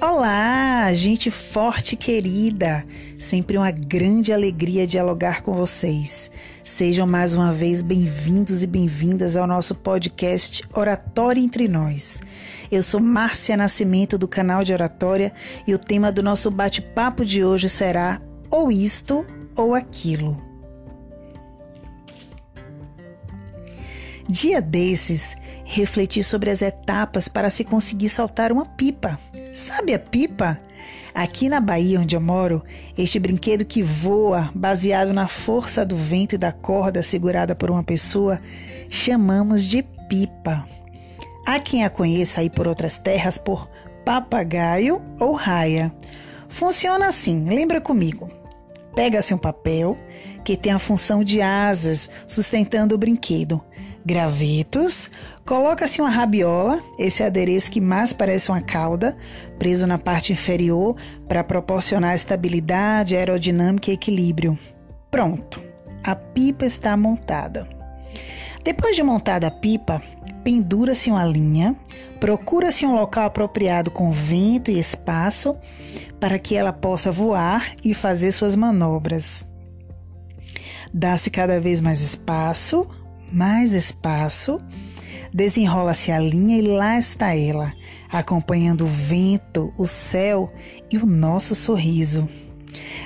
Olá, gente forte e querida! Sempre uma grande alegria dialogar com vocês. Sejam mais uma vez bem-vindos e bem-vindas ao nosso podcast Oratória Entre Nós. Eu sou Márcia Nascimento do canal de Oratória e o tema do nosso bate-papo de hoje será ou isto ou aquilo. Dia desses, refleti sobre as etapas para se conseguir saltar uma pipa. Sabe a pipa? Aqui na Bahia, onde eu moro, este brinquedo que voa, baseado na força do vento e da corda segurada por uma pessoa, chamamos de pipa. Há quem a conheça aí por outras terras por papagaio ou raia. Funciona assim, lembra comigo. Pega-se um papel que tem a função de asas sustentando o brinquedo gravetos, coloca-se uma rabiola, esse adereço que mais parece uma cauda, preso na parte inferior para proporcionar estabilidade, aerodinâmica e equilíbrio. Pronto, a pipa está montada. Depois de montada a pipa, pendura-se uma linha, procura-se um local apropriado com vento e espaço para que ela possa voar e fazer suas manobras. Dá-se cada vez mais espaço, mais espaço, desenrola-se a linha e lá está ela, acompanhando o vento, o céu e o nosso sorriso.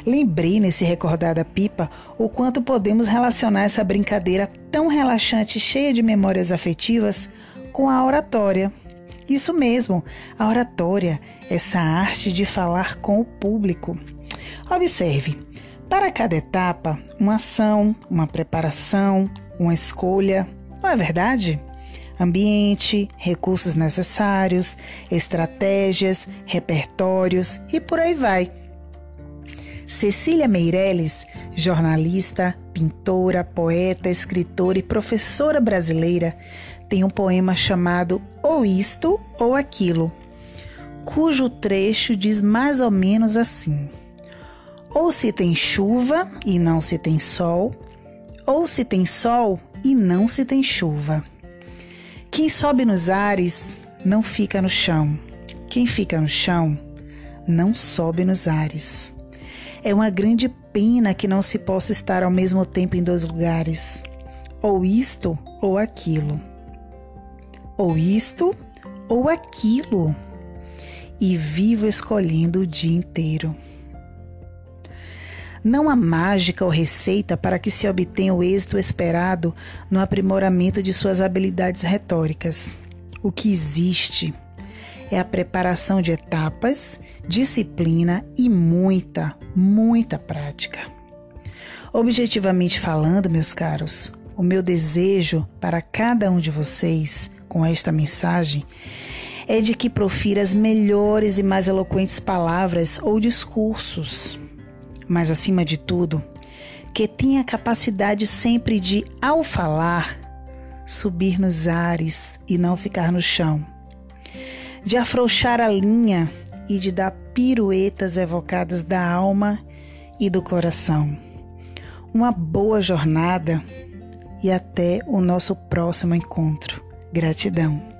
Lembrei nesse recordar da pipa o quanto podemos relacionar essa brincadeira tão relaxante, cheia de memórias afetivas, com a oratória. Isso mesmo, a oratória, essa arte de falar com o público. Observe, para cada etapa, uma ação, uma preparação, uma escolha, não é verdade? Ambiente, recursos necessários, estratégias, repertórios e por aí vai. Cecília Meirelles, jornalista, pintora, poeta, escritora e professora brasileira, tem um poema chamado Ou Isto ou Aquilo, cujo trecho diz mais ou menos assim: Ou se tem chuva e não se tem sol, ou se tem sol e não se tem chuva. Quem sobe nos ares não fica no chão. Quem fica no chão não sobe nos ares. É uma grande pena que não se possa estar ao mesmo tempo em dois lugares, ou isto ou aquilo. Ou isto ou aquilo. E vivo escolhendo o dia inteiro. Não há mágica ou receita para que se obtenha o êxito esperado no aprimoramento de suas habilidades retóricas. O que existe é a preparação de etapas, disciplina e muita, muita prática. Objetivamente falando, meus caros, o meu desejo para cada um de vocês com esta mensagem é de que profira as melhores e mais eloquentes palavras ou discursos mas acima de tudo, que tenha a capacidade sempre de, ao falar, subir nos ares e não ficar no chão, de afrouxar a linha e de dar piruetas evocadas da alma e do coração. Uma boa jornada e até o nosso próximo encontro. Gratidão.